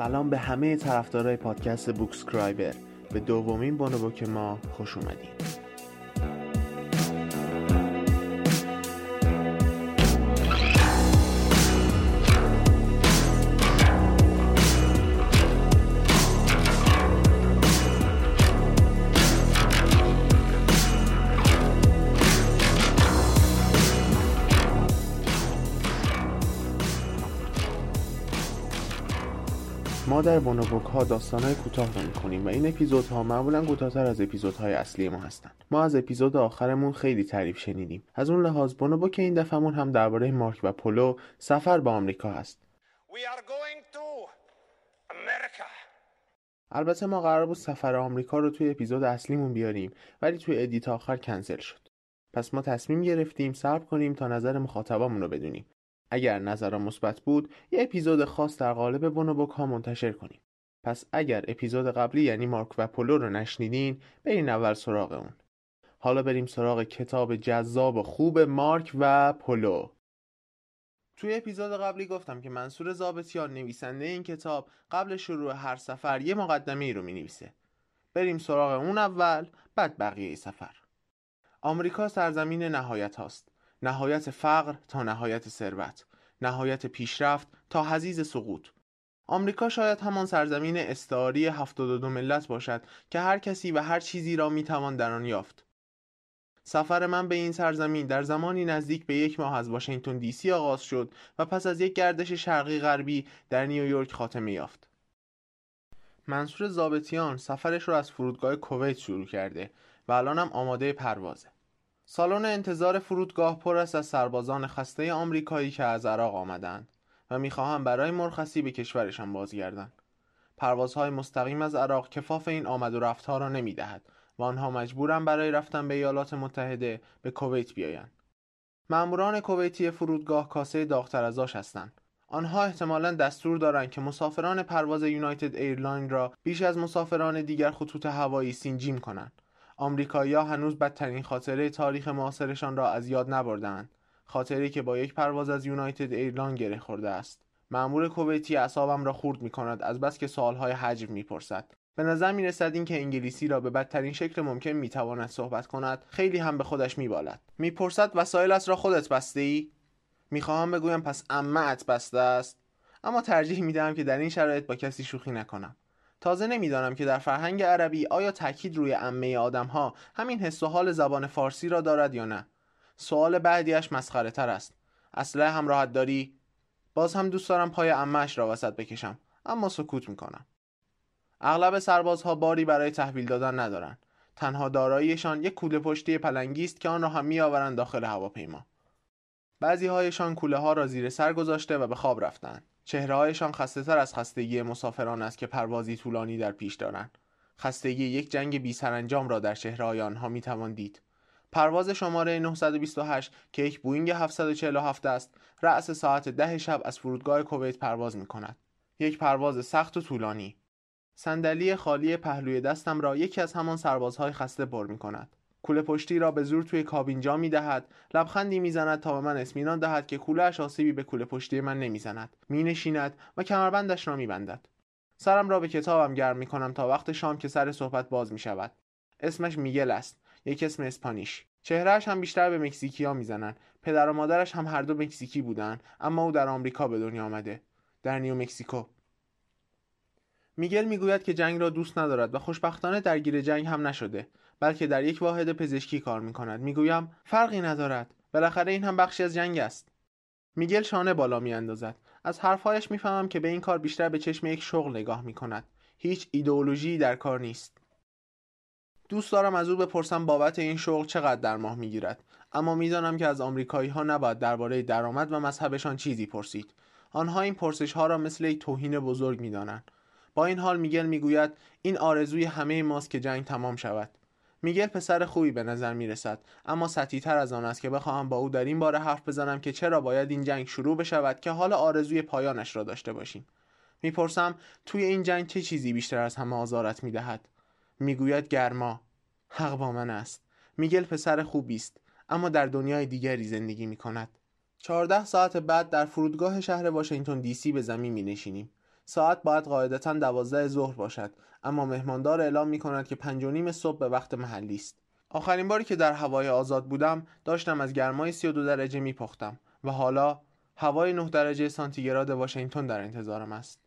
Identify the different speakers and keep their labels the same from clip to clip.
Speaker 1: سلام به همه طرفدارای پادکست بوکسکرایبر. به دومین بونوبوک ما خوش اومدین. در بونوبوک ها داستان های کوتاه رو می‌کنیم و این اپیزودها معمولا کوتاهتر از اپیزودهای اصلی ما هستند ما از اپیزود آخرمون خیلی تعریف شنیدیم. از اون لحاظ بونوبوک این دفعهمون هم درباره مارک و پولو سفر به آمریکا هست. البته ما قرار بود سفر آمریکا رو توی اپیزود اصلیمون بیاریم ولی توی edit آخر کنسل شد. پس ما تصمیم گرفتیم صبر کنیم تا نظر مخاطبامون رو بدونیم. اگر نظرم مثبت بود یه اپیزود خاص در قالب بونوبوک ها منتشر کنیم. پس اگر اپیزود قبلی یعنی مارک و پولو رو نشنیدین برین اول سراغ اون. حالا بریم سراغ کتاب جذاب و خوب مارک و پولو. توی اپیزود قبلی گفتم که منصور زابطیان نویسنده این کتاب قبل شروع هر سفر یه مقدمه ای رو می نویسه بریم سراغ اون اول بعد بقیه سفر. آمریکا سرزمین نهایت هاست. نهایت فقر تا نهایت ثروت نهایت پیشرفت تا حزیز سقوط آمریکا شاید همان سرزمین استعاری 72 ملت باشد که هر کسی و هر چیزی را می‌توان در آن یافت سفر من به این سرزمین در زمانی نزدیک به یک ماه از واشنگتن دی سی آغاز شد و پس از یک گردش شرقی غربی در نیویورک خاتمه یافت. منصور زابتیان سفرش را از فرودگاه کویت شروع کرده و الانم آماده پروازه. سالن انتظار فرودگاه پر است از سربازان خسته آمریکایی که از عراق آمدند و می‌خواهند برای مرخصی به کشورشان بازگردند. پروازهای مستقیم از عراق کفاف این آمد و رفتها را نمی‌دهد و آنها مجبورند برای رفتن به ایالات متحده به کویت بیایند. ماموران کویتی فرودگاه کاسه داغتر از آش هستند. آنها احتمالا دستور دارند که مسافران پرواز United Airline را بیش از مسافران دیگر خطوط هوایی سین‌جیم کنند آمریکایی‌ها هنوز بدترین خاطره تاریخ معاصرشان را از یاد نبردند خاطره‌ای که با یک پرواز از United Airline گره خورده است. مأمور کویتی اعصابم را خرد می کند از بس که سوالهای حجم می‌پرسد. به نظر می رسد این که انگلیسی را به بدترین شکل ممکن می تواند صحبت کند خیلی هم به خودش می بالد می‌پرسد وسایلت را خودت بسته ای می‌خواهم بگویم پس عمه‌ت بسته است. اما ترجیح می‌دهم که در این شرایط با کسی شوخی نکنم. تازه نمی‌دانم که در فرهنگ عربی آیا تاکید روی عمه آدم ها همین حس و حال زبان فارسی را دارد یا نه؟ سوال بعدیش مسخره تر است. اسلحه همراهت داری باز هم دوست دارم پای امهش را وسط بکشم اما سکوت می‌کنم. اغلب سربازها باری برای تحویل دادن ندارند تنها داراییشان یک کوله پشتی پلنگی است که آن را هم میآورند داخل هواپیما. بعضی هایشان کوله ها را زیر سر گذاشته و به خواب رفتند چهرههایشان خسته تر از خستگی مسافران است که پروازی طولانی در پیش دارند. خستگی یک جنگ بی سرانجام را در چهرههای آنها می توان دید. پرواز شماره 928 که یک بوینگ 747 است رأس ساعت ده شب از فرودگاه کویت پرواز می کند. یک پرواز سخت و طولانی. صندلی خالی پهلوی دستم را یکی از همان سربازهای خسته پر می کند. کوله پشتی را به زور توی کابین جا می دهد لبخندی می‌زند تا به من اسمینان دهد که کوله آسیبی به کوله پشتی من نمی‌زند. می نشیند و کمربندش را می بندد. سرم را به کتابم گرم می کنم تا وقت شام که سر صحبت باز می شود. اسمش میگل است. یک اسم اسپانیش. چهرهش هم بیشتر به مکزیکیا می‌زنند. پدر و مادرش هم هر دو مکزیکی بودن اما او در آمریکا به دنیا آمده. در نیو مکزیکو. میگل می‌گوید که جنگ را دوست ندارد و خوشبختانه درگیر جنگ هم نشده. بلکه در یک واحد پزشکی کار می کند می‌گویم فرقی ندارد. بالاخره این هم بخشی از جنگ است. میگل شانه بالا می اندازد از حرفهایش می‌فهمم که به این کار بیشتر به چشم یک شغل نگاه می کند هیچ ایدئولوژی در کار نیست. دوست دارم از او بپرسم بابت این شغل چقدر در ماه می‌گیرد. اما می‌دانم که از آمریکایی ها نباید درباره درآمد و مذهبشان چیزی پرسید. آنها این پرسش ها را مثل یک توهین بزرگ می‌دانند. با این حال میگل می‌گوید این آرزوی همه ماست که جنگ تمام شود. میگل پسر خوبی به نظر می رسد اما سطحی تر از آن است که بخواهم با او در این باره حرف بزنم که چرا باید این جنگ شروع بشود که حال آرزوی پایانش را داشته باشیم. می‌پرسم توی این جنگ چه چیزی بیشتر از همه آزارت می‌دهد؟ می‌گوید گرما. حق با من است. میگل پسر خوبی است اما در دنیای دیگری زندگی می کند. چهارده ساعت بعد در فرودگاه شهر واشنگتن دی سی به زمین می نشینیم. ساعت باید قاعدتا دوازده ظهر باشد. اما مهماندار اعلام می کند که پنج و نیم صبح به وقت محلی است. آخرین باری که در هوای آزاد بودم داشتم از گرمای 32 درجه می پختم و حالا هوای 9 درجه سانتیگراد واشنگتن در انتظارم است.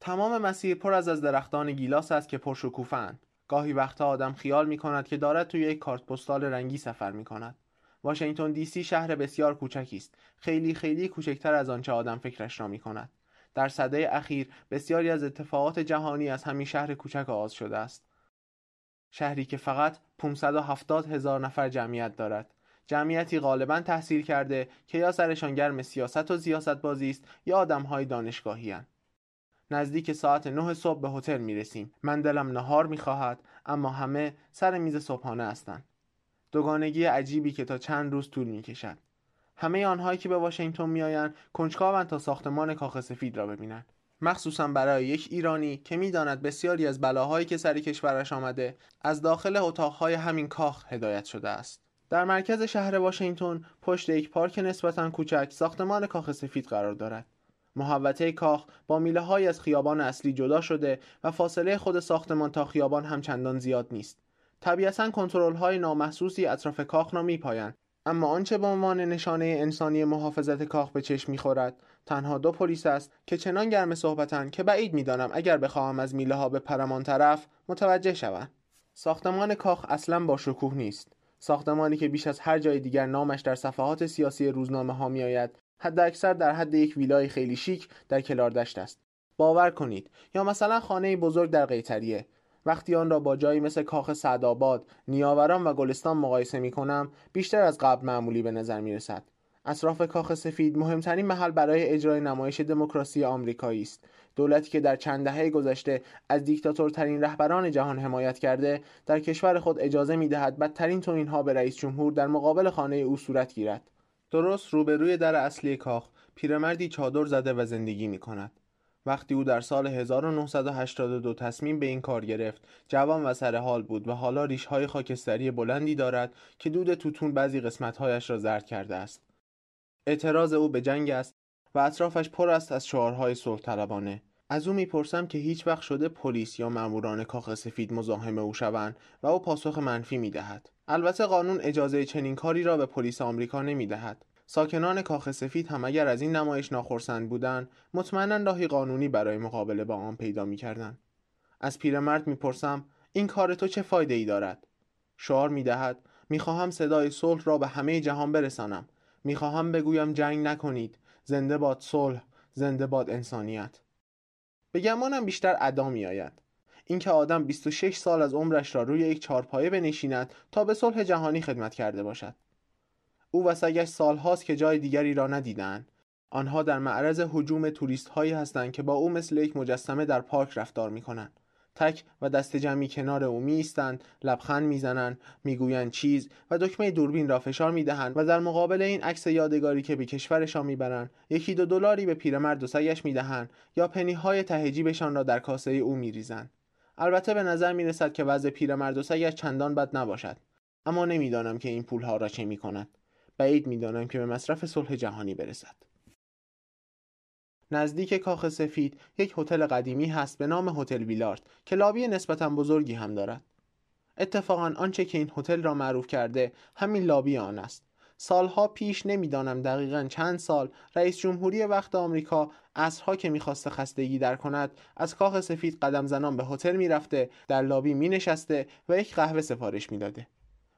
Speaker 1: تمام مسیر پر از از درختان گیلاس است که پرشکوفند گاهی وقتا آدم خیال می کند که دارد توی یک کارت پستال رنگی سفر می کند واشنگتن دی سی شهر بسیار کوچکی است. خیلی خیلی کوچکتر از آنچه آدم فکرش را می کند در صده اخیر بسیاری از اتفاقات جهانی از همین شهر کوچک آغاز شده است شهری که فقط 570 هزار نفر جمعیت دارد جمعیتی غالبا تحصیل کرده که یا سرشان گرم سیاست و زیاست بازی است یا آدمهای دانشگاهی هن. نزدیک ساعت نه صبح به هتل می رسیم. من دلم نهار می خواهد اما همه سر میز صبحانه هستند. دوگانگی عجیبی که تا چند روز طول می کشد. همه آنهایی که به واشنگتن میآیند کنجکاوند تا ساختمان کاخ سفید را ببینند. مخصوصا برای یک ایرانی که می‌داند بسیاری از بلاهایی که سر کشورش آمده از داخل اتاقهای همین کاخ هدایت شده است. در مرکز شهر واشنگتن پشت یک پارک نسبتا کوچک ساختمان کاخ سفید قرار دارد. محوطه کاخ با میله های از خیابان اصلی جدا شده و فاصله خود ساختمان تا خیابان هم چندان زیاد نیست. طبیعتا کنترل های نامحسوسی اطراف کاخ را میپایند اما آنچه به عنوان نشانه انسانی محافظت کاخ به چشم می‌خورد تنها دو پلیس است که چنان گرم صحبتند که بعید می‌دانم اگر بخواهم از میله ها به پرمان طرف متوجه شوم. ساختمان کاخ اصلا با شکوه نیست. ساختمانی که بیش از هر جای دیگر نامش در صفحات سیاسی روزنامه ها می آید حد اکثر در حد یک ویلای خیلی شیک در کلاردشت است. باور کنید یا مثلا خانه بزرگ در قیتریه. وقتی آن را با جایی مثل کاخ سعدآباد، نیاوران و گلستان مقایسه می کنم بیشتر از قبل معمولی به نظر می رسد. اطراف کاخ سفید مهمترین محل برای اجرای نمایش دموکراسی آمریکایی است. دولتی که در چند دهه گذشته از دیکتاتورترین رهبران جهان حمایت کرده در کشور خود اجازه می دهد بدترین توهین ها به رئیس جمهور در مقابل خانه او صورت گیرد. درست روبروی در اصلی کاخ پیرمردی چادر زده و زندگی می کند وقتی او در سال 1982 تصمیم به این کار گرفت جوان و سر حال بود و حالا ریشهای خاکستری بلندی دارد که دود توتون بعضی قسمتهایش را زرد کرده است. اعتراض او به جنگ است و اطرافش پر است از شعارهای صلح طلبانه از او می‌پرسم که هیچ وقت شده پلیس یا ماموران کاخ سفید مزاحم او شوند و او پاسخ منفی می‌دهد. البته قانون اجازه چنین کاری را به پلیس آمریکا نمی‌دهد. ساکنان کاخ سفید هم اگر از این نمایش ناخرسند بودند مطمئنا راهی قانونی برای مقابله با آن پیدا می‌کردند. از پیرمرد می‌پرسم این کار تو چه فایده ای دارد؟ شعار می‌دهد می‌خواهم صدای صلح را به همه جهان برسانم. می‌خواهم بگویم جنگ نکنید. زنده باد صلح زنده باد انسانیت. به گمانم بیشتر ادا میآید. اینکه آدم 26 سال از عمرش را روی یک چارپایه بنشیند تا به صلح جهانی خدمت کرده باشد. او و سگش سالهاست که جای دیگری را ندیدند آنها در معرض حجوم توریست هایی هستند که با او مثل یک مجسمه در پارک رفتار می کنند تک و دست جمعی کنار او می ایستند لبخند می‌زنند می‌گویند چیز و دکمه دوربین را فشار می‌دهند و در مقابل این عکس یادگاری که به کشورشان می‌برند یکی دو دلاری به پیرمرد و سگش می‌دهند یا پنی های تهجیبشان را در کاسه او میریزند. البته به نظر می‌رسد که وضع پیرمرد و سگش چندان بد نباشد. اما نمی‌دانم که این پولها را چه می‌کند. بعید می‌دانم که به مصرف صلح جهانی برسد. نزدیک کاخ سفید یک هتل قدیمی هست به نام هتل ویلارد که لابی نسبتا بزرگی هم دارد. اتفاقا آنچه که این هتل را معروف کرده همین لابی آن است. سالها پیش نمی‌دانم دقیقا چند سال رئیس جمهوری وقت آمریکا عصرها که می‌خواسته خستگی در کند از کاخ سفید قدم زنان به هتل می‌رفته در لابی مینشسته و یک قهوه سفارش می‌داده.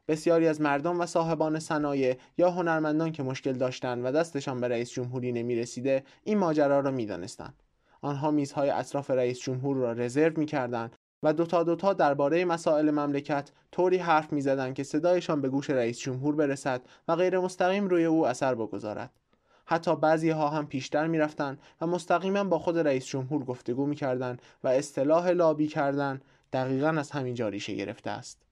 Speaker 1: بسیاری از مردم و صاحبان صنایع یا هنرمندان که مشکل داشتند و دستشان به رئیس جمهوری نمی رسیده این ماجرا را می دانستند. آنها میزهای اطراف رئیس جمهور را رزرو می کردند و دوتا دوتا درباره مسائل مملکت طوری حرف می زدن که صدایشان به گوش رئیس جمهور برسد و غیر مستقیم روی او اثر بگذارد. حتی بعضی ها هم پیشتر می رفتن و مستقیما با خود رئیس جمهور گفتگو می کردن و اصطلاح لابی کردن دقیقا از همین ریشه گرفته است.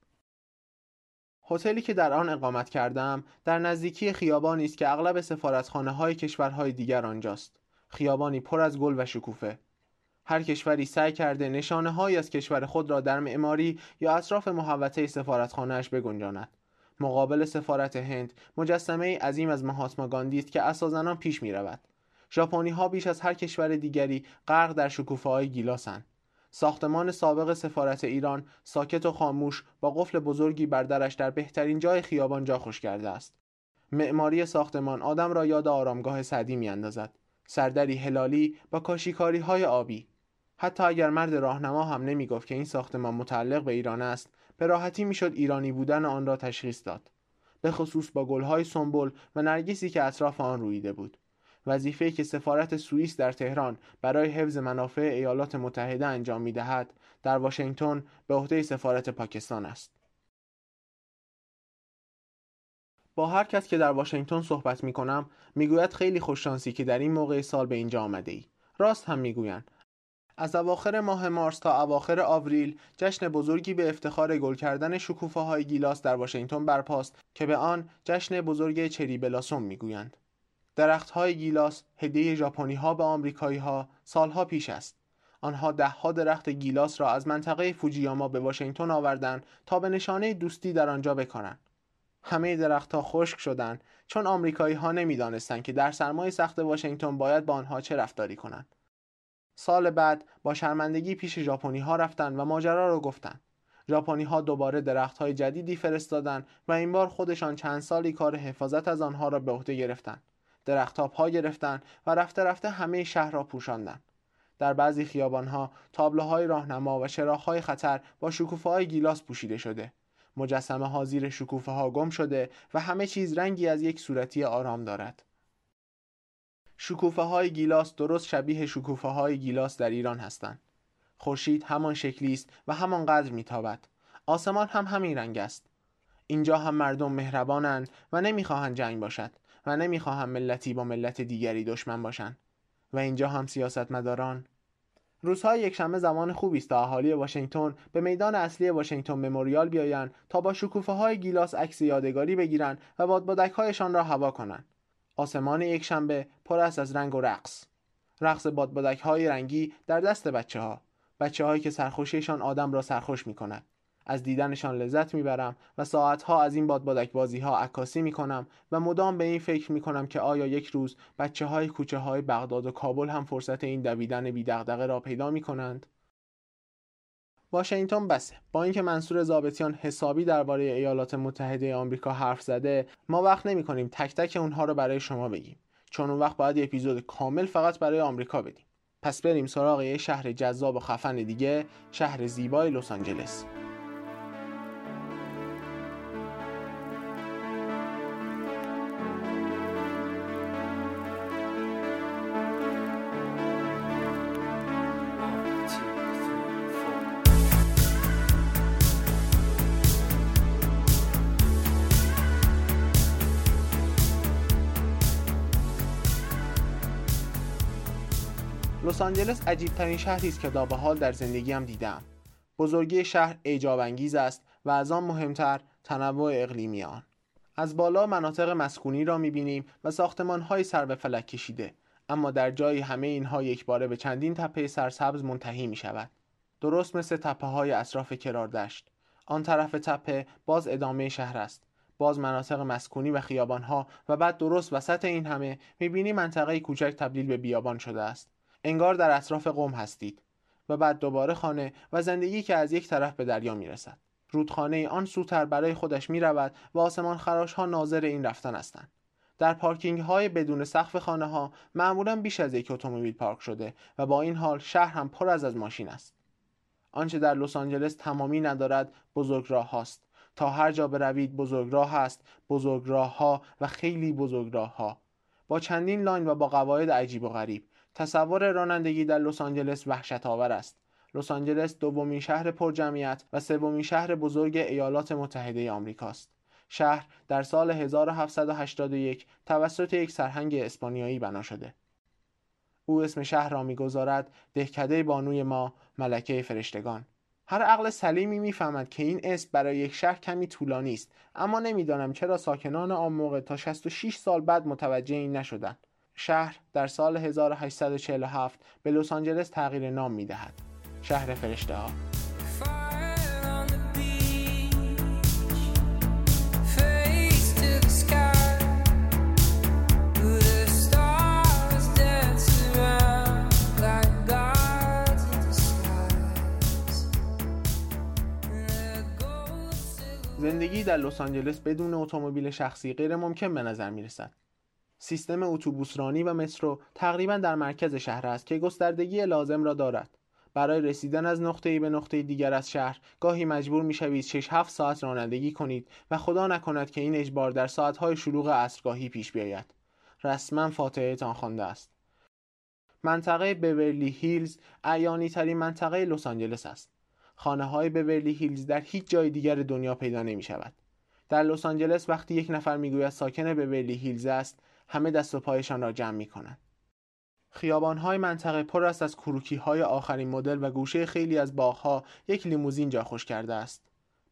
Speaker 1: هتلی که در آن اقامت کردم در نزدیکی خیابانی است که اغلب سفارتخانه های کشورهای دیگر آنجاست. خیابانی پر از گل و شکوفه. هر کشوری سعی کرده نشانه های از کشور خود را در معماری یا اطراف محوطه سفارتخانهاش بگنجاند. مقابل سفارت هند مجسمه عظیم از مهاتما گاندی است که اساسا پیش می رود ژاپنی ها بیش از هر کشور دیگری غرق در شکوفه های گیلاسند. ساختمان سابق سفارت ایران ساکت و خاموش با قفل بزرگی بر درش در بهترین جای خیابان جا خوش کرده است. معماری ساختمان آدم را یاد آرامگاه سعدی میاندازد. سردری هلالی با کاشیکاری های آبی. حتی اگر مرد راهنما هم نمی گفت که این ساختمان متعلق به ایران است، به راحتی می‌شد ایرانی بودن آن را تشخیص داد. به خصوص با گلهای سنبل و نرگیسی که اطراف آن رویده بود. وظیفه‌ای که سفارت سوئیس در تهران برای حفظ منافع ایالات متحده انجام می‌دهد در واشنگتن به عهده سفارت پاکستان است. با هر کس که در واشنگتن صحبت می کنم می‌گوید خیلی خوششانسی که در این موقع سال به اینجا آمده ای. راست هم می‌گویند. از اواخر ماه مارس تا اواخر آوریل جشن بزرگی به افتخار گل کردن شکوفه های گیلاس در واشنگتن برپاست که به آن جشن بزرگ چری بلاسوم می‌گویند. های گیلاس هدیه ژاپنی ها به آمریکایی ها سالها پیش است. آنها دهها درخت گیلاس را از منطقه فوجیاما به واشنگتن آوردند تا به نشانه دوستی در آنجا بکنند. همه درختها خشک شدند چون آمریکایی ها نمی‌دانستند که در سرمای سخت واشنگتن باید با آنها چه رفتاری کنند. سال بعد با شرمندگی پیش ژاپنی ها رفتند و ماجرا را گفتند. ژاپنی ها دوباره درخت های جدیدی فرستادند و این بار خودشان چند سالی کار حفاظت از آنها را به عهده گرفتند. درختها پا گرفتن و رفته رفته همه شهر را پوشاندن. در بعضی خیابانها تابلوهای راهنما و چراغهای خطر با شکوفه های گیلاس پوشیده شده. مجسمه ها زیر شکوفه ها گم شده و همه چیز رنگی از یک صورتی آرام دارد. شکوفه های گیلاس درست شبیه شکوفه های گیلاس در ایران هستند. خورشید همان شکلی است و همان قدر میتابد. آسمان هم همین رنگ است. اینجا هم مردم مهربانند و نمی‌خواهند جنگ باشد. و نمی‌خواهم ملتی با ملت دیگری دشمن باشند. و اینجا هم سیاستمداران. روزهای یکشنبه زمان خوبی است تا اهالی واشنگتن به میدان اصلی واشنگتن مموریال بیایند تا با شکوفه های گیلاس عکس یادگاری بگیرند و بادبادک هایشان را هوا کنند. آسمان یکشنبه پر است از رنگ و رقص. رقص بادبادک های رنگی در دست بچه ها بچه هایی که سرخوشیشان آدم را سرخوش می کند از دیدنشان لذت می‌برم و ساعتها از این بادبادک بازی ها عکاسی می‌کنم و مدام به این فکر می‌کنم که آیا یک روز بچه های کوچه های بغداد و کابل هم فرصت این دویدن بی دغدغه را پیدا می‌کنند؟ واشنگتن بسه. با اینکه منصور زابطیان حسابی درباره ایالات متحده آمریکا حرف زده ما وقت نمی کنیم تک تک اونها رو برای شما بگیم. چون اون وقت باید اپیزود کامل فقط برای آمریکا بدیم. پس بریم سراغ یه شهر جذاب و خفن دیگه شهر زیبای لس آنجلس. لس آنجلس عجیب ترین شهری است که تا به حال در زندگیم دیدم. بزرگی شهر ایجاب انگیز است و از آن مهمتر تنوع اقلیمی آن. از بالا مناطق مسکونی را می‌بینیم و ساختمان های سر به فلک کشیده اما در جایی همه اینها یک باره به چندین تپه سرسبز منتهی می شود. درست مثل تپه های اطراف کراردشت. آن طرف تپه باز ادامه شهر است. باز مناطق مسکونی و خیابانها و بعد درست وسط این همه می‌بینی منطقه کوچک تبدیل به بیابان شده است. انگار در اطراف قوم هستید و بعد دوباره خانه و زندگی که از یک طرف به دریا می رسد. رودخانه آن سوتر برای خودش می رود و آسمان خراش ها ناظر این رفتن هستند. در پارکینگ های بدون سقف خانه ها معمولا بیش از یک اتومبیل پارک شده و با این حال شهر هم پر از از ماشین است. آنچه در لس آنجلس تمامی ندارد بزرگ راه هاست. تا هر جا بروید بزرگ راه است، بزرگ راه ها و خیلی بزرگ راه ها. با چندین line و با قواعد عجیب و غریب تصور رانندگی در لس آنجلس وحشت آور است. لس آنجلس دومین شهر پرجمعیت و سومین شهر بزرگ ایالات متحده آمریکاست. شهر در سال 1781 توسط یک سرهنگ اسپانیایی بنا شده. او اسم شهر را می‌گذارد دهکده بانوی ما ملکه فرشتگان. هر عقل سلیمی می‌فهمد که این اسم برای یک شهر کمی طولانی است اما نمی‌دانم چرا ساکنان آن موقع تا 66 سال بعد متوجه این نشدند. شهر در سال 1847 به لس آنجلس تغییر نام می دهد. شهر فرشته ها. زندگی در لس آنجلس بدون اتومبیل شخصی غیر ممکن به نظر می رسد. سیستم اتوبوسرانی و مترو تقریبا در مرکز شهر است که گستردگی لازم را دارد. برای رسیدن از نقطه‌ای به نقطه دیگر از شهر گاهی مجبور می‌شوید 6 7 ساعت رانندگی کنید و خدا نکند که این اجبار در ساعتهای شلوغ عصرگاهی پیش بیاید. رسما فاتحهتان خوانده است. منطقه بورلی هیلز ایانی ترین منطقه لس آنجلس است. خانه های بورلی هیلز در هیچ جای دیگر دنیا پیدا نمی شود در لس آنجلس وقتی یک نفر می‌گوید ساکن بورلی هیلز است همه دست و پایشان را جمع می کنند های منطقه پر است از های آخرین مدل و گوشه خیلی از باغها یک لیموزین جا خوش کرده است.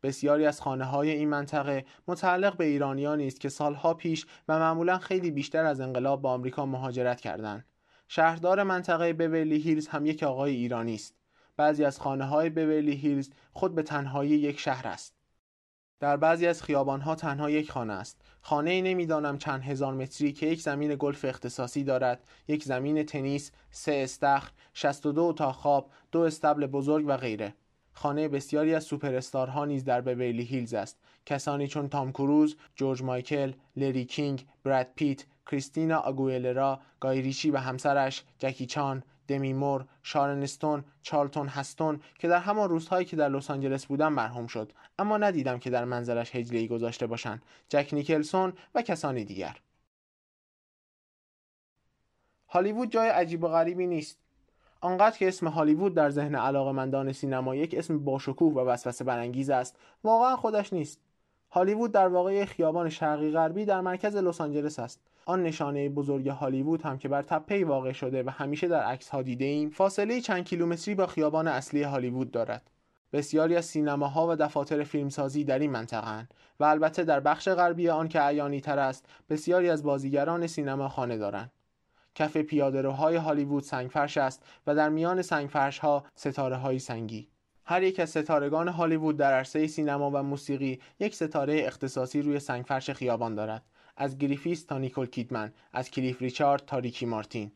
Speaker 1: بسیاری از خانه های این منطقه متعلق به ایرانیانی است که سالها پیش و معمولا خیلی بیشتر از انقلاب به آمریکا مهاجرت کردند. شهردار منطقه بویلی هیلز هم یک آقای ایرانی است. بعضی از خانه های بویلی هیلز خود به تنهایی یک شهر است. در بعضی از خیابانها تنها یک خانه است خانه نمی‌دانم چند هزار متری که یک زمین گلف اختصاصی دارد. یک زمین تنیس سه استخر 62 اتاق خواب دو اصطبل بزرگ و غیره. خانه بسیاری از سوپر نیز در بورلی هیلز است. کسانی چون تام کروز، جورج مایکل، لری کینگ، براد پیت، کریستینا آگویلرا، گای ریچی و همسرش، جکی چان، دمی مور، شارون استون، چارلتون هستون که در همان روزهایی که در لس آنجلس بودم مرحوم شد. اما ندیدم که در منزلش هجلی گذاشته باشند. جک نیکلسون و کسانی دیگر. هالیوود جای عجیب و غریبی نیست. آنقدر که اسم هالیوود در ذهن علاقمندان سینما یک اسم باشکوه و وسوسه برانگیز است واقعا خودش نیست. هالیوود در واقع خیابان شرقی غربی در مرکز لس آنجلس است. آن نشانه بزرگ هالیوود هم که بر تپه واقع شده و همیشه در عکس ها دیده ایم فاصله چند کیلومتری با خیابان اصلی هالیوود دارد. بسیاری از سینماها و دفاتر فیلمسازی در این منطقه و البته در بخش غربی آن که عیانی تر است بسیاری از بازیگران سینما خانه دارند. کف پیادهروهای هالیوود سنگفرش است و در میان سنگفرش ها ستاره های سنگی. هر یک از ستارگان هالیوود در عرصه سینما و موسیقی یک ستاره اختصاصی روی سنگفرش خیابان دارد. از گریفیس تا نیکول کیدمن از کلیف ریچارد تا ریکی مارتین.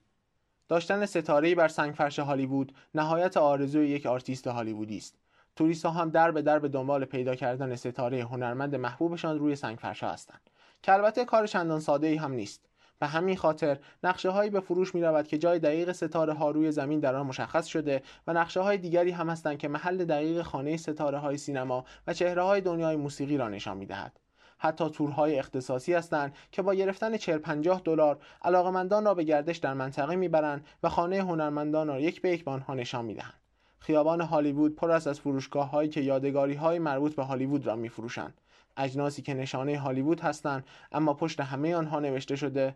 Speaker 1: داشتن ستاره‌ای بر سنگفرش هالیوود نهایت آرزوی یک آرتیست هالیوودی است. توریست ها هم در به در به دنبال پیدا کردن ستاره هنرمند محبوبشان روی سنگفرش هستند. که البته کار چندان ساده ای هم نیست. به همین خاطر نقشه هایی به فروش می رود که جای دقیق ستاره ها روی زمین در آن مشخص شده و نقشه های دیگری هم هستند که محل دقیق خانه ستاره های سینما و چهره های دنیای موسیقی را نشان می دهد. حتی تورهای اختصاصی هستند که با گرفتن 40 50 دلار علاقمندان را به گردش در منطقه می‌برند و خانه هنرمندان را یک به یک به آنها نشان می‌دهند. خیابان هالیوود پر است از فروشگاه هایی که یادگاری های مربوط به هالیوود را میفروشند. اجناسی که نشانه هالیوود هستند اما پشت همه آنها نوشته شده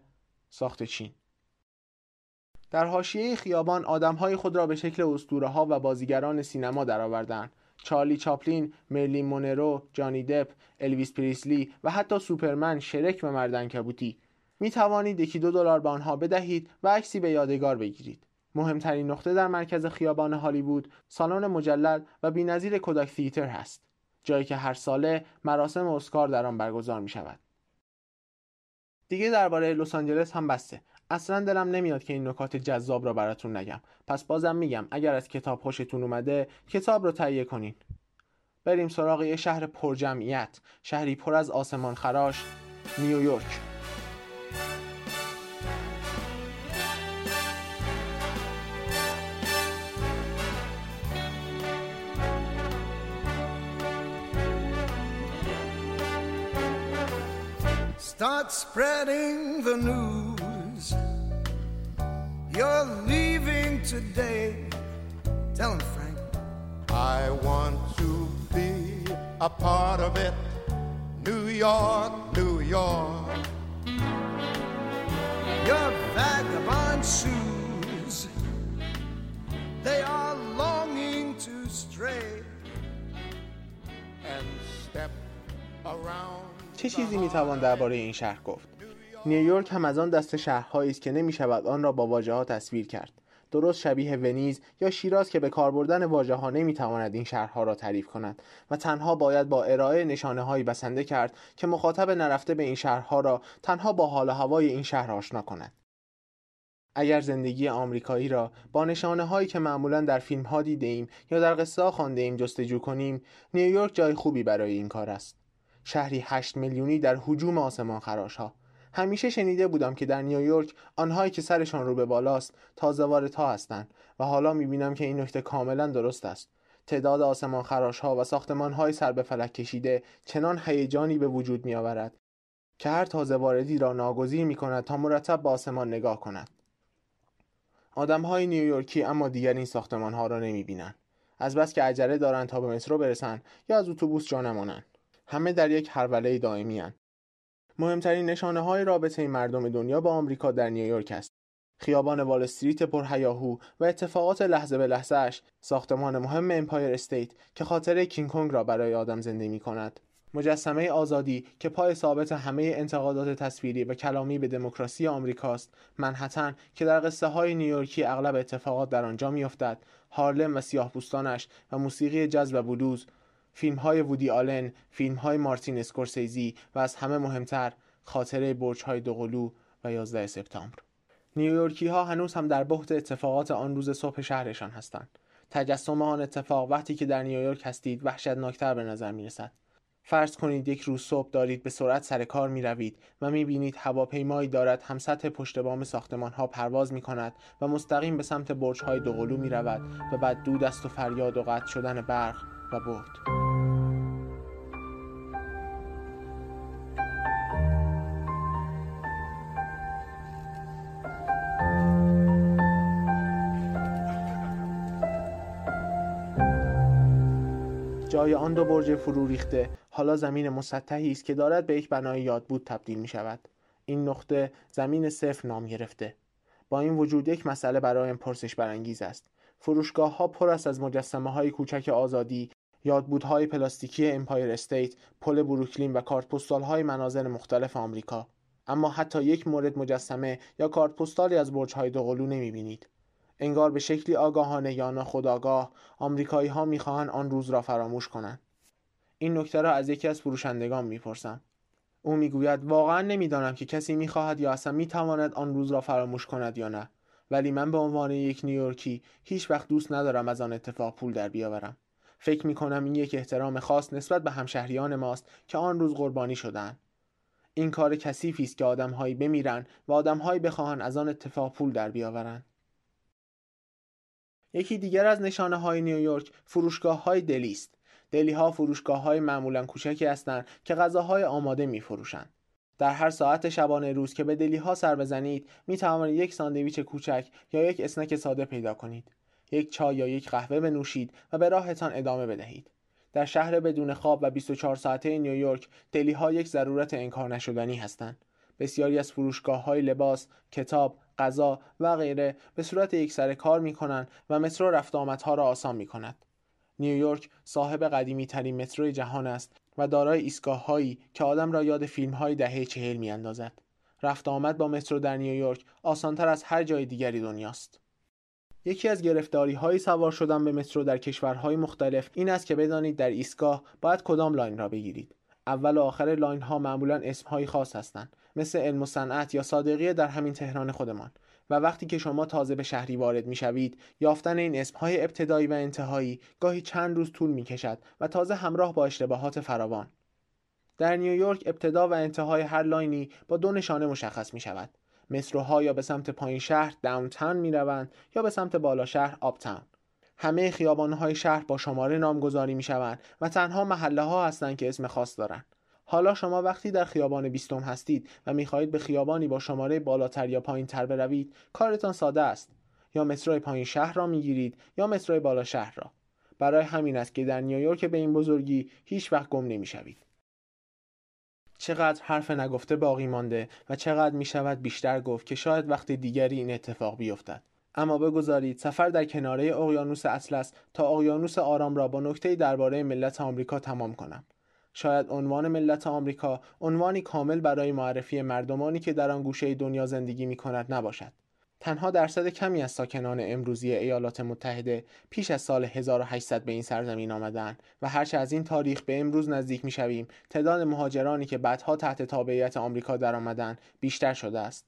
Speaker 1: ساخت چین. در حاشیه خیابان آدمهای خود را به شکل اسطوره ها و بازیگران سینما درآوردند. چارلی چاپلین، مرلین مونرو، جانی دپ، الویس پریسلی و حتی سوپرمن، شرک و مردن کبوتی می توانید یکی دو دلار به آنها بدهید و عکسی به یادگار بگیرید. مهمترین نقطه در مرکز خیابان هالیوود سالن مجلل و بینظیر کودک تیتر هست. جایی که هر ساله مراسم اسکار در آن برگزار می شود. دیگه درباره لس آنجلس هم بسته اصلا دلم نمیاد که این نکات جذاب را براتون نگم. پس بازم میگم اگر از کتاب خوشتون اومده کتاب رو تهیه کنین. بریم سراغ یه شهر پرجمعیت شهری پر از آسمان خراش نیویورک Start spreading the news. You're leaving today. Tell him, Frank. I want to be a part of it. New York, New York. Your vagabond shoes, they are longing to stray and step around. چه چیزی میتوان درباره این شهر گفت نیویورک هم از آن دست شهرهایی است که نمی‌شود آن را با واژه ها تصویر کرد. درست شبیه ونیز یا شیراز که به کار بردن واژه ها نمی‌تواند این شهرها را تعریف کند و تنها باید با ارائه نشانه هایی بسنده کرد که مخاطب نرفته به این شهرها را تنها با حال و هوای این شهر آشنا کند. اگر زندگی آمریکایی را با نشانه هایی که معمولا در فیلم ها دیده ایم یا در قصه ها ایم جستجو کنیم نیویورک جای خوبی برای این کار است. شهری هشت میلیونی در هجوم آسمان خراش ها. همیشه شنیده بودم که در نیویورک آنهایی که سرشان رو به بالاست تازه وارد ها هستند و حالا می‌بینم که این نکته کاملا درست است. تعداد آسمان خراش ها و ساختمان های سر به فلک کشیده چنان هیجانی به وجود می آورد که هر تازه واردی را ناگزیر می کند تا مرتب به آسمان نگاه کند. آدم های نیویورکی اما دیگر این ساختمان ها را نمی بینند از بس که عجله دارند تا به مترو برسند یا از اتوبوس جا نمانند. همه در یک هروله دائمی‌ان. مهمترین نشانه های رابطه مردم دنیا با آمریکا در نیویورک است. خیابان وال استریت پرهیاهو و اتفاقات لحظه به لحظهش ساختمان مهم امپایر استیت که خاطره کینگ کنگ را برای آدم زنده می کند مجسمه آزادی که پای ثابت همه انتقادات تصویری و کلامی به دموکراسی آمریکاست منهتن که در قصه های نیویورکی اغلب اتفاقات در آنجا میافتد. هارلم و سیاه پوستانش و موسیقی جز و بلوز فیلم های وودی آلن فیلم های مارتین اسکورسیزی و از همه مهمتر خاطره برج های دوقلو و 11 سپتامبر. نیویورکی ها هنوز هم در بحت اتفاقات آن روز صبح شهرشان هستند. تجسم آن اتفاق وقتی که در نیویورک هستید وحشتناکتر به نظر می رسد فرض کنید یک روز صبح دارید به سرعت سر کار می روید و می بینید هواپیمایی دارد هم سطح پشت بام ساختمان ها پرواز می کند و مستقیم به سمت برج های دوقلو می رود و بعد دود است و فریاد و قطع شدن برق و برد. جای آن دو برج فرو ریخته حالا زمین مسطحی است که دارد به یک بنای یادبود تبدیل می شود این نقطه زمین صفر نام گرفته. با این وجود یک مسئله برایم پرسش برانگیز است. فروشگاه ها پر است از مجسمه های کوچک آزادی یادبودهای پلاستیکی امپایر استیت پل بروکلین و کارت پستال های مناظر مختلف آمریکا. اما حتی یک مورد مجسمه یا کارت پستالی از برج های دوقلو نمی بینید انگار به شکلی آگاهانه یا ناخودآگاه آمریکایی ها می‌خواهند آن روز را فراموش کنند. این نکته را از یکی از فروشندگان می‌پرسم. او می‌گوید واقعا نمی‌دانم که کسی می‌خواهد یا اصلا می‌تواند آن روز را فراموش کند یا نه. ولی من به عنوان یک نیویورکی هیچ وقت دوست ندارم از آن اتفاق پول در بیاورم. فکر می کنم این یک احترام خاص نسبت به همشهریان ماست که آن روز قربانی شدند این کار کثیفی است که آدمهایی بمیرند و آدمهایی بخواهند از آن اتفاق پول در بیاورند یکی دیگر از نشانه های نیویورک فروشگاه های دلی است دلی ها فروشگاه های معمولا کوچکی هستند که غذاهای آماده می فروشند. در هر ساعت شبانه روز که به دلی ها سر بزنید می توانید یک ساندویچ کوچک یا یک اسنک ساده پیدا کنید. یک چای یا یک قهوه بنوشید و به راهتان ادامه بدهید. در شهر بدون خواب و 24 ساعته نیویورک دلی ها یک ضرورت انکار نشدنی هستند. بسیاری از فروشگاه های لباس، کتاب، غذا و غیره به صورت یک سر کار می کنند و مترو رفت آمدها را آسان می کند. نیویورک صاحب قدیمی ترین مترو جهان است و دارای ایستگاه هایی که آدم را یاد فیلم های دهه چهل می اندازد. رفت آمد با مترو در نیویورک آسانتر از هر جای دیگری دنیاست. یکی از گرفتاری های سوار شدن به مترو در کشورهای مختلف این است که بدانید در ایستگاه باید کدام line را بگیرید. اول و آخر line ها معمولا اسم خاص هستند مثل علم و صنعت یا صادقیه در همین تهران خودمان. و وقتی که شما تازه به شهری وارد می شوید یافتن این اسمهای ابتدایی و انتهایی گاهی چند روز طول می کشد و تازه همراه با اشتباهات فراوان. در نیویورک ابتدا و انتهای هر لاینی با دو نشانه مشخص می شود متروها یا به سمت پایین شهر داونتاون می روند یا به سمت بالا شهر آپتاون. همه خیابانهای شهر با شماره نامگذاری می شوند و تنها محله ها هستند که اسم خاص دارند. حالا شما وقتی در خیابان بیستم هستید و می‌خواهید به خیابانی با شماره بالاتر یا پایین تر بروید کارتان ساده است. یا مترو پایین شهر را می‌گیرید یا مترو بالا شهر را. برای همین است که در نیویورک به این بزرگی هیچ وقت گم نمی‌شوید. چقدر حرف نگفته باقی مانده و چقدر می شود بیشتر گفت که شاید وقت دیگری این اتفاق بیفتد اما بگذارید سفر در کناره اقیانوس اطلس تا اقیانوس آرام را با نکته درباره ملت آمریکا تمام کنم شاید عنوان ملت آمریکا عنوانی کامل برای معرفی مردمانی که در آن گوشه دنیا زندگی می کند نباشد. تنها درصد کمی از ساکنان امروزی ایالات متحده پیش از سال 1800 به این سرزمین آمدند و هرچه از این تاریخ به امروز نزدیک می شویم تعداد مهاجرانی که بعدها تحت تابعیت آمریکا درآمدند بیشتر شده است.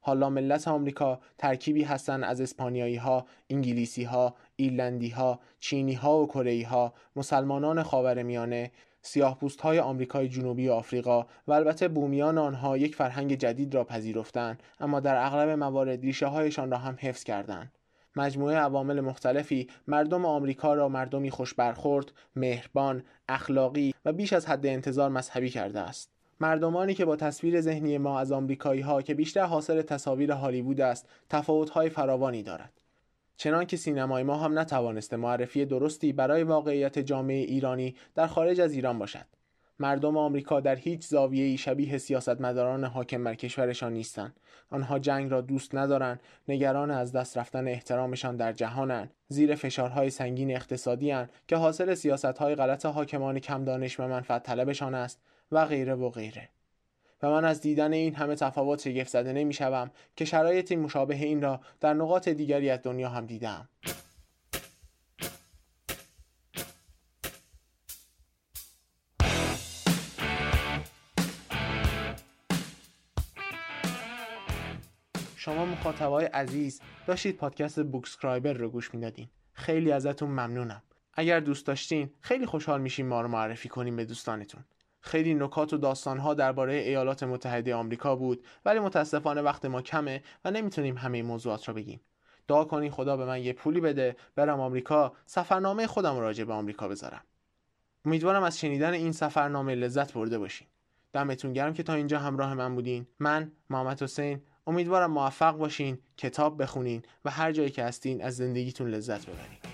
Speaker 1: حالا ملت آمریکا ترکیبی هستند از اسپانیایی ها، انگلیسی ها، ایرلندی ها، چینی ها و کره ها، مسلمانان خاورمیانه، سیاه پوست های آمریکای جنوبی و آفریقا و البته بومیان آنها یک فرهنگ جدید را پذیرفتند اما در اغلب موارد ریشه هایشان را هم حفظ کردند مجموعه عوامل مختلفی مردم آمریکا را مردمی خوش برخورد، مهربان، اخلاقی و بیش از حد انتظار مذهبی کرده است. مردمانی که با تصویر ذهنی ما از آمریکایی ها که بیشتر حاصل تصاویر هالیوود است، تفاوت‌های فراوانی دارد. چنان که سینمای ما هم نتوانسته معرفی درستی برای واقعیت جامعه ایرانی در خارج از ایران باشد. مردم آمریکا در هیچ زاویه‌ای شبیه سیاستمداران حاکم بر کشورشان نیستند. آنها جنگ را دوست ندارند، نگران از دست رفتن احترامشان در جهانند، زیر فشارهای سنگین اقتصادی که حاصل سیاستهای غلط حاکمان کم دانش و منفعت طلبشان است و غیره و غیره. و من از دیدن این همه تفاوت شگفت زده نمی شوم که شرایطی مشابه این را در نقاط دیگری از دنیا هم دیدم. شما مخاطبای عزیز داشتید پادکست بوکسکرایبر رو گوش می‌دادین. خیلی ازتون ممنونم. اگر دوست داشتین خیلی خوشحال میشیم ما رو معرفی کنیم به دوستانتون. خیلی نکات و داستانها درباره ایالات متحده آمریکا بود ولی متاسفانه وقت ما کمه و نمی‌تونیم همه موضوعات را بگیم. دعا کنین خدا به من یه پولی بده برم آمریکا سفرنامه خودم راجع به آمریکا بذارم. امیدوارم از شنیدن این سفرنامه لذت برده باشین. دمتون گرم که تا اینجا همراه من بودین. من محمد حسین امیدوارم موفق باشین کتاب بخونین و هر جایی که هستین از زندگیتون لذت ببرین.